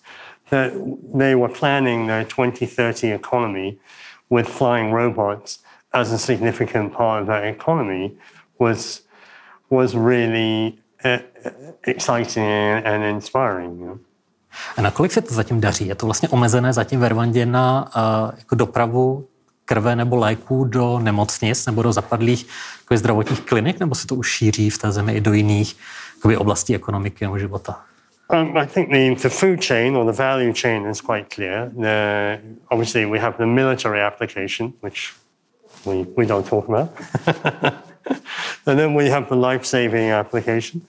that they were planning their 2030 economy with flying robots as a significant part of that economy was was really uh, exciting and inspiring. You know? A nakolik se to zatím daří? Je to vlastně omezené zatím ve Rwandě na uh, jako dopravu krve nebo léků do nemocnic nebo do zapadlých jako zdravotních klinik, nebo se to už šíří v té zemi i do jiných jakoby, oblastí ekonomiky nebo života? Um, I think the, the food chain or the value chain is quite clear. The, obviously, we have the military application, which we, we don't talk about. and then we have the life saving application,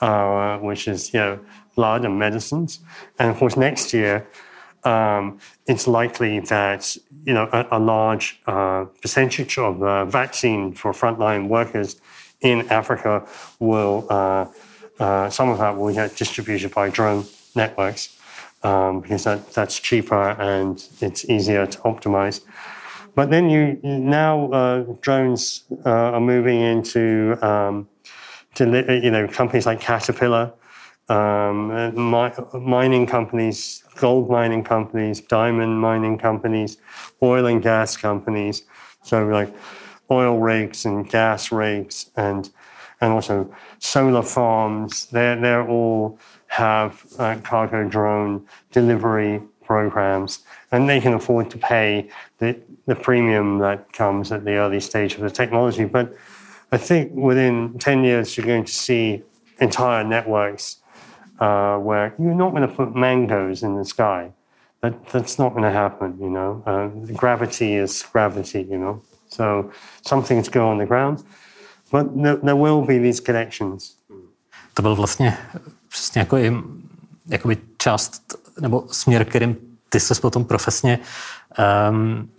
uh, which is you know, blood and medicines. And of course, next year, um, it's likely that you know a, a large uh, percentage of the vaccine for frontline workers in Africa will uh, uh, some of that will get distributed by drone networks um, because that, that's cheaper and it's easier to optimize. But then you now uh, drones uh, are moving into um, to, you know companies like Caterpillar, um, mining companies, gold mining companies, diamond mining companies, oil and gas companies. So like oil rigs and gas rigs and and also solar farms. They they all have uh, cargo drone delivery programs, and they can afford to pay the the premium that comes at the early stage of the technology. But I think within ten years, you're going to see entire networks uh, where you're not going to put mangoes in the sky. That, that's not going to happen, you know. Uh, gravity is gravity, you know. So something's go on the ground, but there, there will be these connections. To byl vlastně přesně jako i jakoby část nebo směr, kterým ty se potom profesně um,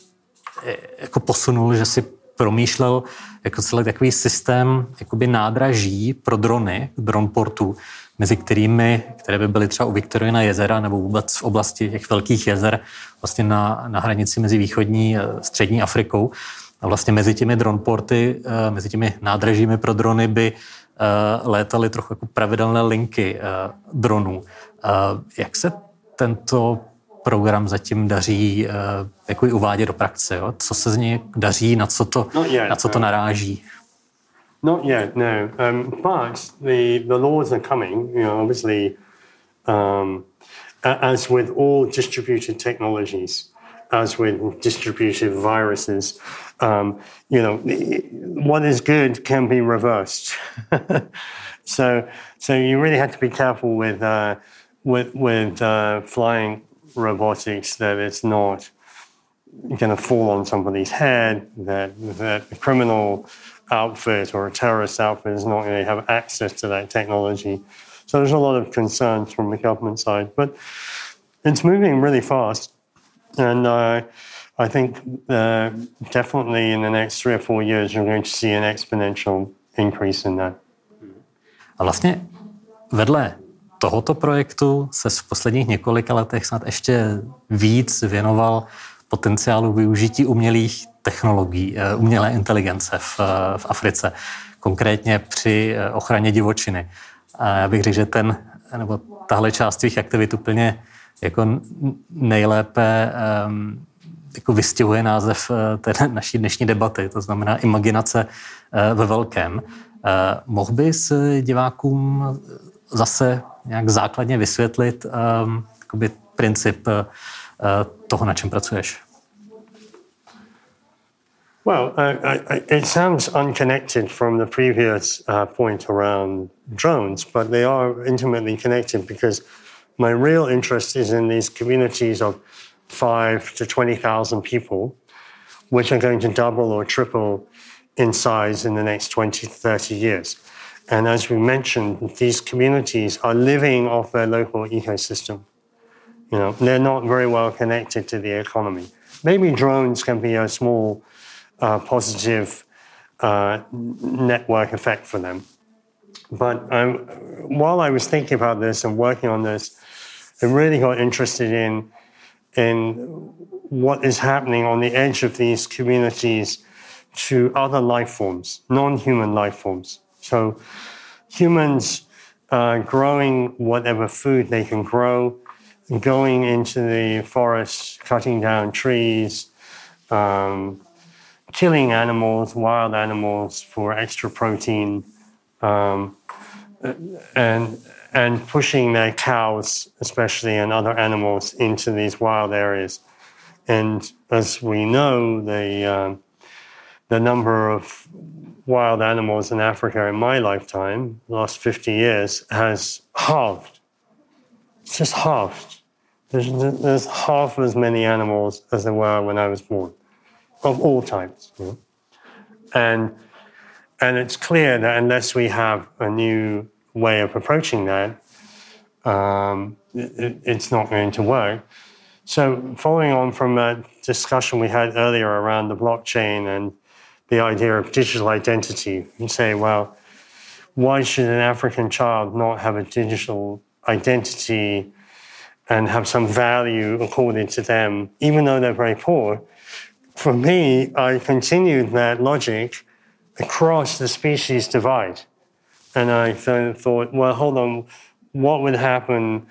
jako posunul, že si promýšlel jako celý takový systém jakoby nádraží pro drony, dron portů, mezi kterými, které by byly třeba u Viktorina jezera nebo vůbec v oblasti těch velkých jezer, vlastně na, na hranici mezi východní a střední Afrikou. A vlastně mezi těmi dronporty, eh, mezi těmi nádražími pro drony by eh, létaly trochu jako pravidelné linky eh, dronů. Jak se tento program zatím daří jako i uvádět do praxe? Jo? Co se z něj daří, na co to, no, na co to naráží? Not yet, no. Um, but the, the laws are coming, you know, obviously, um, as with all distributed technologies, as with distributed viruses, um, you know, what is good can be reversed. so, so you really have to be careful with uh, with with uh, flying robotics that it's not going to fall on somebody's head. That that the criminal outfit or a terrorist outfit is not going to have access to that technology. So there's a lot of concerns from the government side, but it's moving really fast, and uh, I think uh, definitely in the next three or four years you're going to see an exponential increase in that. A vlastně vedle tohoto projektu se v posledních několika letech snad ještě víc věnoval potenciálu využití umělých technologií, eh, umělé inteligence v, eh, v Africe, konkrétně při eh, ochraně divočiny. A já bych řekl, že ten, nebo tahle část tvých aktivit úplně jako nejlépe um, jako vystihuje název té naší dnešní debaty, to znamená imaginace ve velkém. Mohl bys divákům zase nějak základně vysvětlit um, princip toho, na čem pracuješ? Well, it sounds unconnected from the previous uh, point around drones, but they are intimately connected because my real interest is in these communities of five to 20,000 people, which are going to double or triple in size in the next 20 to 30 years. And as we mentioned, these communities are living off their local ecosystem. You know, they're not very well connected to the economy. Maybe drones can be a small uh, positive uh, network effect for them. But um, while I was thinking about this and working on this, I really got interested in in what is happening on the edge of these communities to other life forms, non-human life forms. So humans uh, growing whatever food they can grow, going into the forest, cutting down trees, um, killing animals, wild animals for extra protein, um, and and pushing their cows, especially and other animals, into these wild areas. And as we know, the uh, the number of wild animals in Africa in my lifetime, the last 50 years, has halved. It's just halved. There's, there's half as many animals as there were when I was born of all types. You know? And and it's clear that unless we have a new way of approaching that, um, it, it's not going to work. So, following on from a discussion we had earlier around the blockchain and the idea of digital identity, and say, well, why should an African child not have a digital identity and have some value according to them, even though they're very poor? for me, I continued that logic across the species divide. And I thought, well, hold on, what would happen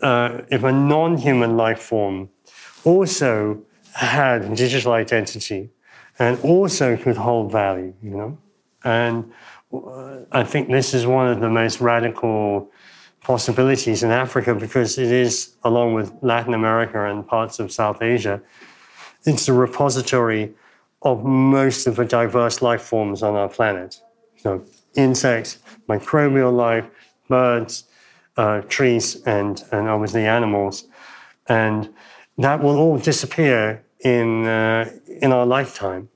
uh, if a non human life form also had digital identity and also could hold value, you know? And uh, I think this is one of the most radical possibilities in Africa because it is, along with Latin America and parts of South Asia, it's the repository of most of the diverse life forms on our planet. So insects, microbial life, birds, uh, trees and, and obviously animals. And that will all disappear in, uh, in our lifetime.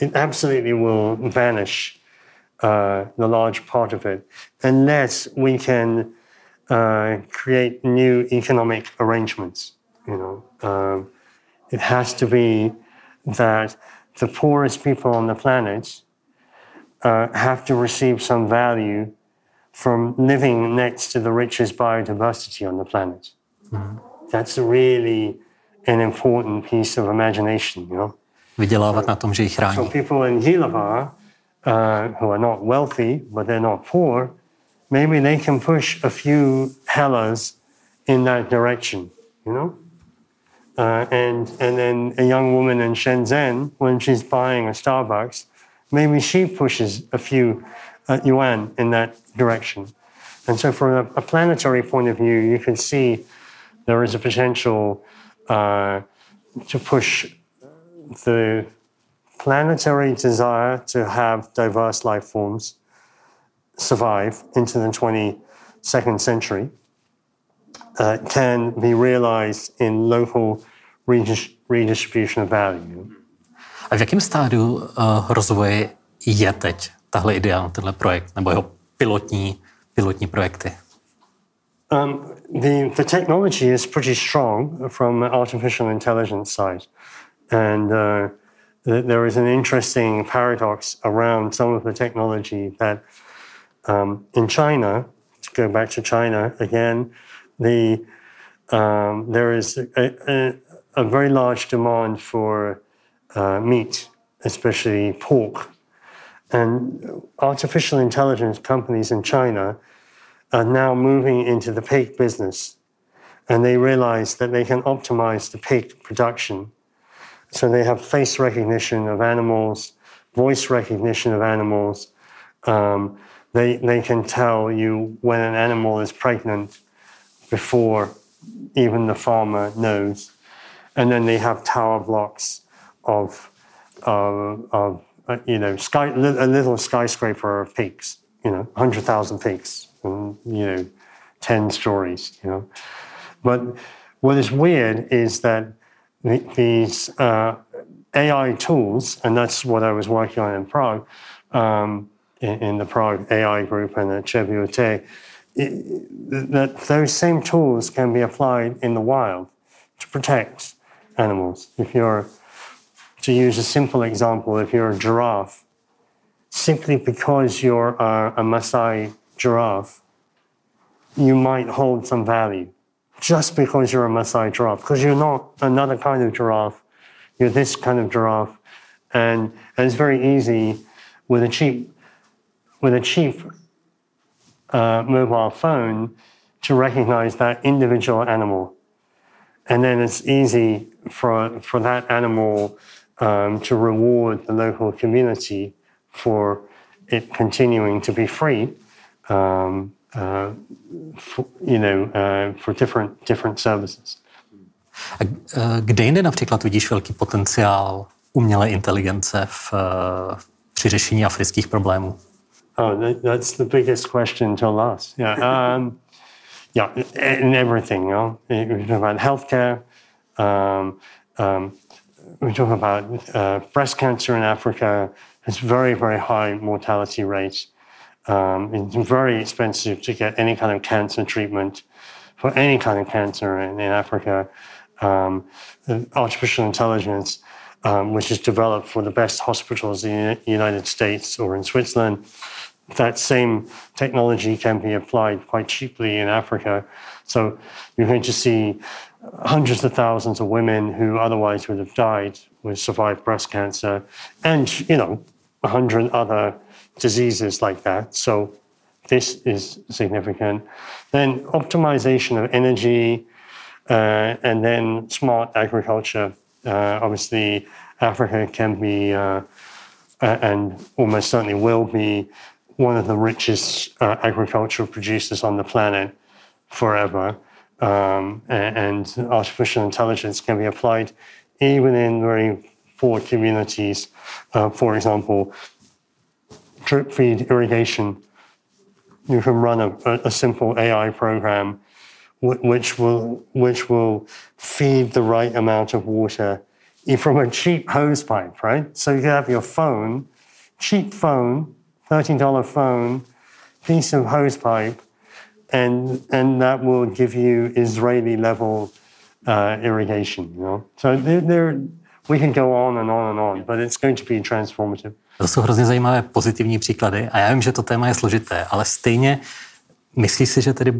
It absolutely will vanish, uh, the large part of it, unless we can uh, create new economic arrangements. You know, um, it has to be that the poorest people on the planet uh, have to receive some value from living next to the richest biodiversity on the planet. Mm-hmm. That's really an important piece of imagination, you know. Vydělávat na tom, že chrání. So people in Jihlava uh, who are not wealthy, but they're not poor, maybe they can push a few hellers in that direction, you know? Uh, and, and then a young woman in Shenzhen, when she's buying a Starbucks, maybe she pushes a few uh, yuan in that direction. And so, from a, a, planetary point of view, you can see there is a potential uh, to push the planetary desire to have diverse life forms survive into the 22nd century uh, can be realized in local redistribution of value. A v jakém stádiu uh, rozvoje je teď tahle idea, tenhle projekt, nebo jeho pilotní, pilotní projekty? Um, the, the technology is pretty strong from the artificial intelligence side. And uh, th- there is an interesting paradox around some of the technology that um, in China, to go back to China again, the, um, there is a, a, a, very large demand for uh, meat, especially pork. And artificial intelligence companies in China are now moving into the pig business. And they realize that they can optimize the pig production. So they have face recognition of animals, voice recognition of animals. Um, they, they can tell you when an animal is pregnant before even the farmer knows. And then they have tower blocks of, uh, of uh, you know, sky, a little skyscraper of peaks, you know, 100,000 peaks, you know, 10 stories, you know. But what is weird is that these uh, AI tools, and that's what I was working on in Prague, um, in, in, the Prague AI group and at ČVUT, that those same tools can be applied in the wild to protect animals. If you're, to use a simple example, if you're a giraffe, simply because you're a, a Maasai giraffe, you might hold some value just because you're a Maasai giraffe, because you're not another kind of giraffe, you're this kind of giraffe. And, and it's very easy with a cheap, with a cheap uh, mobile phone to recognize that individual animal. And then it's easy for, for that animal um, to reward the local community for it continuing to be free um, uh, for, you know, uh, for different, different services. A kde jinde například vidíš velký potenciál umělé inteligence v, uh, při řešení afrických problémů? Oh, that's the biggest question till us. Yeah, um, yeah, in everything. You know, we talk about healthcare. Um, um, we talk about uh, breast cancer in Africa. It's very, very high mortality rates. Um, it's very expensive to get any kind of cancer treatment for any kind of cancer in, in Africa. Um, artificial intelligence, um, which is developed for the best hospitals in the United States or in Switzerland, that same technology can be applied quite cheaply in Africa. So you're going to see hundreds of thousands of women who otherwise would have died with survived breast cancer, and you know, a hundred other diseases like that. So this is significant. Then optimization of energy, uh, and then smart agriculture. Uh, obviously, Africa can be, uh, and almost certainly will be, one of the richest uh, agricultural producers on the planet forever. Um, and, and, artificial intelligence can be applied even in very poor communities. Uh, for example, drip feed irrigation you can run a, a simple AI program which will which will feed the right amount of water from a cheap hose pipe, right? So you have your phone, cheap phone, thirteen dollar phone, piece of hose pipe, and and that will give you Israeli level uh, irrigation. You know, so there, there we can go on and on and on, but it's going to be transformative. To jsou hrozně zajímavé pozitivní příklady a já vím, že to téma je složité, ale stejně myslíš si, že tedy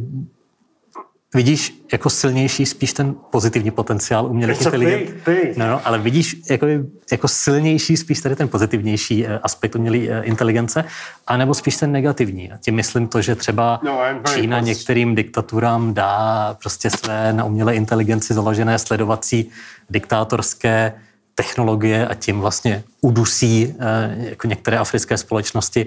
vidíš jako silnější spíš ten pozitivní potenciál umělých inteligence. No, no, ale vidíš jako, jako silnější spíš tady ten pozitivnější eh, aspekt umělé eh, inteligence, anebo spíš ten negativní. A tím myslím to, že třeba no, Čína close. některým diktaturám dá prostě své na umělé inteligenci založené sledovací diktátorské technologie a tím vlastně udusí eh, jako některé africké společnosti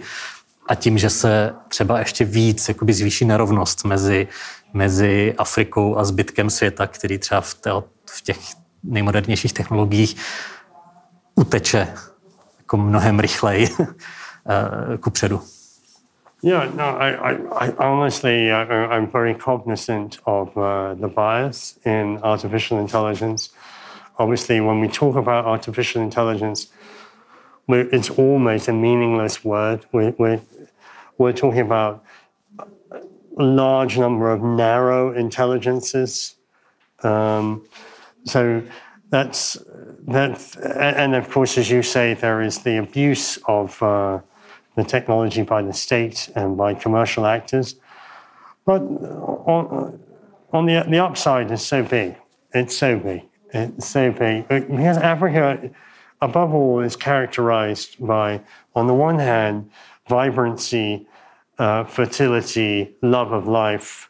a tím, že se třeba ještě víc jakoby zvýší nerovnost mezi, mezi Afrikou a zbytkem světa, který třeba v, té, v těch nejmodernějších technologiích uteče jako mnohem rychleji eh, ku předu. Yeah, no, I, I, I honestly, I, I'm very cognizant of uh, the bias in artificial intelligence. Obviously, when we talk about artificial intelligence, it's almost a meaningless word. We're, we're, we're talking about a large number of narrow intelligences. Um, so that's that, and of course, as you say, there is the abuse of uh, the technology by the state and by commercial actors. But on, on the the upside is so big. It's so big. It's so big because Africa, above all, is characterized by, on the one hand, vibrancy, uh, fertility, love of life,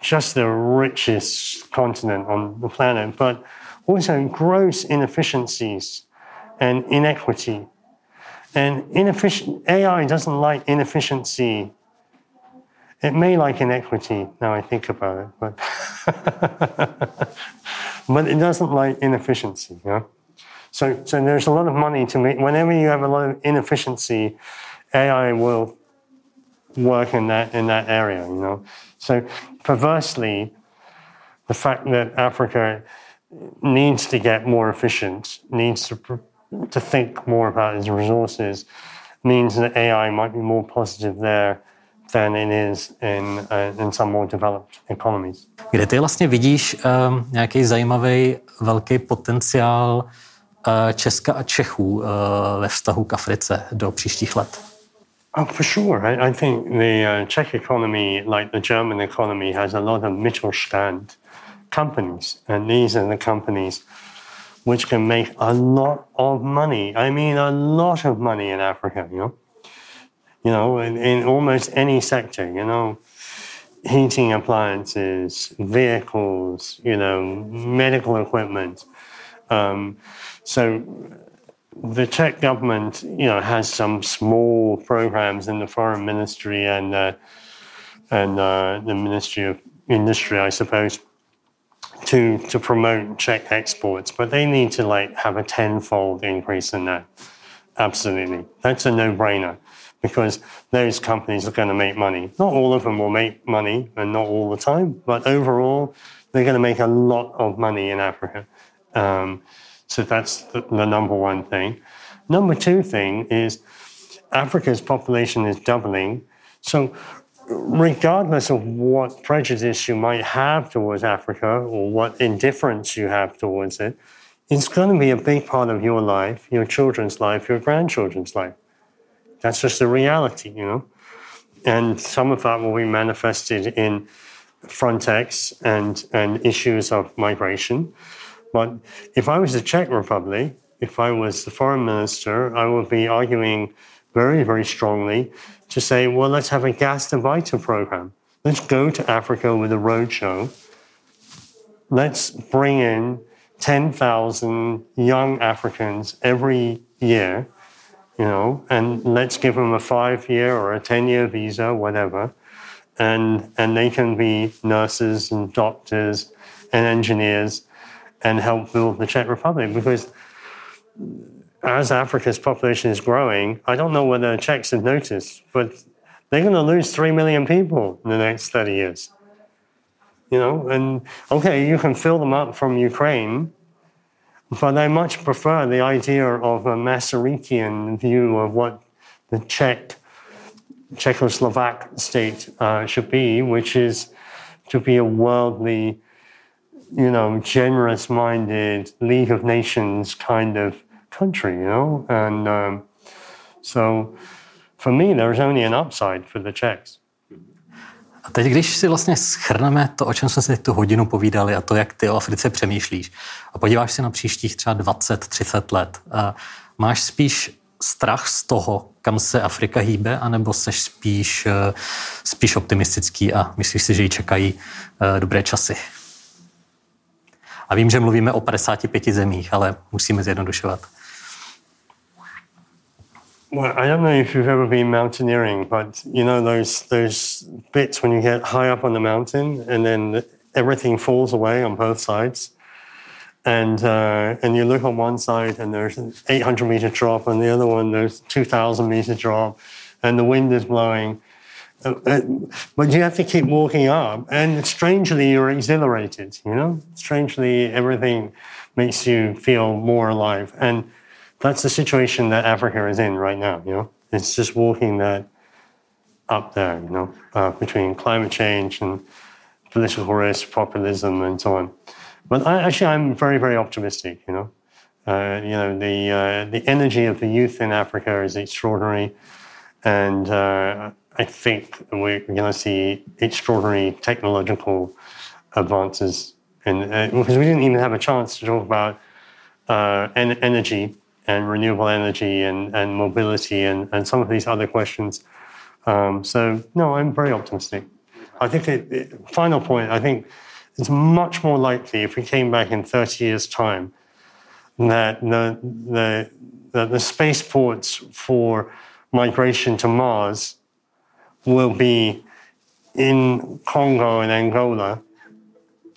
just the richest continent on the planet, but also gross inefficiencies and inequity. And inefficient AI doesn't like inefficiency. It may like inequity now I think about it, but but it doesn't like inefficiency. You know? So so there's a lot of money to make. Whenever you have a lot of inefficiency, AI will work in that in that area. You know, so perversely, the fact that Africa needs to get more efficient, needs to to think more about its resources, means that AI might be more positive there than it is in, uh, in some more developed economies. Kde ty vlastně vidíš um, nějaký zajímavý velký potenciál uh, Česka a Čechů uh, ve vztahu k Africe do příštích let? Oh, for sure. I, I think the uh, Czech economy, like the German economy, has a lot of Mittelstand companies. And these are the companies which can make a lot of money. I mean, a lot of money in Africa, you know. You know, in, in almost any sector, you know, heating appliances, vehicles, you know, medical equipment. Um, so the Czech government, you know, has some small programs in the foreign ministry and uh, and uh, the Ministry of Industry, I suppose, to to promote Czech exports. But they need to like have a tenfold increase in that. Absolutely, that's a no-brainer because those companies are going to make money. Not all of them will make money, and not all the time, but overall, they're going to make a lot of money in Africa. Um, so that's the, the number one thing. Number two thing is Africa's population is doubling. So, regardless of what prejudice you might have towards Africa or what indifference you have towards it, it's going to be a big part of your life, your children's life, your grandchildren's life. That's just the reality, you know. And some of that will be manifested in Frontex and, and issues of migration. But if I was the Czech Republic, if I was the foreign minister, I would be arguing very, very strongly to say, well, let's have a Gastarbeiter program. Let's go to Africa with a roadshow. Let's bring in 10,000 young Africans every year, you know, and let's give them a five year or a 10 year visa, whatever. And, and they can be nurses and doctors and engineers and help build the Czech Republic because as Africa's population is growing, I don't know whether Czechs have noticed, but they're going to lose 3 million people in the next 30 years. You know, and okay, you can fill them up from Ukraine, but I much prefer the idea of a Masarykian view of what the Czech, Czechoslovak state uh, should be, which is to be a worldly, you know, generous-minded League of Nations kind of country, you know, and um, so for me, there's only an upside for the Czechs. A teď, když si vlastně schrneme to, o čem jsme si tu hodinu povídali a to, jak ty o Africe přemýšlíš a podíváš se na příštích třeba 20-30 let, máš spíš strach z toho, kam se Afrika hýbe, anebo seš spíš, eh, spíš optimistický a myslíš si, že ji čekají eh, dobré časy? A vím, že mluvíme o 55 zemích, ale musíme zjednodušovat. Well, I don't know if you've ever been mountaineering, but you know those those bits when you get high up on the mountain and then everything falls away on both sides, and uh, and you look on one side and there's an 800 meter drop, and the other one there's 2,000 meter drop, and the wind is blowing. Uh, uh, but you have to keep walking up, and strangely you're exhilarated. You know, strangely everything makes you feel more alive and that's the situation that Africa is in right now. You know, it's just walking that up there. You know, uh, between climate change and political risk, populism, and so on. But I, actually, I'm very, very optimistic. You know, uh, you know the uh, the energy of the youth in Africa is extraordinary, and uh, I think we're going to see extraordinary technological advances. And uh, because we didn't even have a chance to talk about uh, en- energy and renewable energy and, and mobility and, and some of these other questions. Um, so, no, I'm very optimistic. I think, it, final point, I think it's much more likely if we came back in 30 years' time that the, the, the, the spaceports for migration to Mars will be in Congo and Angola.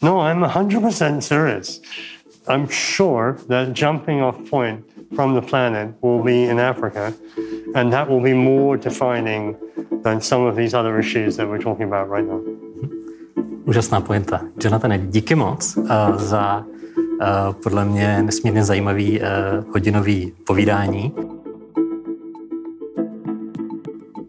No, I'm 100% serious. I'm sure that jumping off point from the planet will be in Africa, and that will be more defining than some of these other issues that we're talking about right now. Úžasná pointa. Jonathan, díky moc uh, za uh, podle mě nesmírně zajímavý uh, hodinový povídání.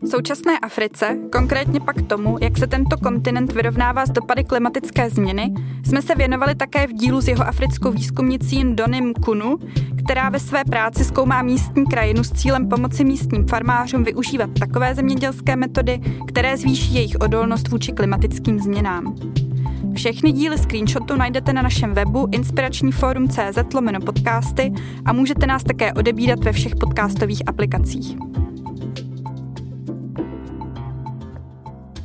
Současné Africe, konkrétně pak tomu, jak se tento kontinent vyrovnává s dopady klimatické změny, jsme se věnovali také v dílu s jeho africkou výzkumnicí Donim Kunu, která ve své práci zkoumá místní krajinu s cílem pomoci místním farmářům využívat takové zemědělské metody, které zvýší jejich odolnost vůči klimatickým změnám. Všechny díly screenshotu najdete na našem webu inspiračníforum.cz podcasty a můžete nás také odebírat ve všech podcastových aplikacích.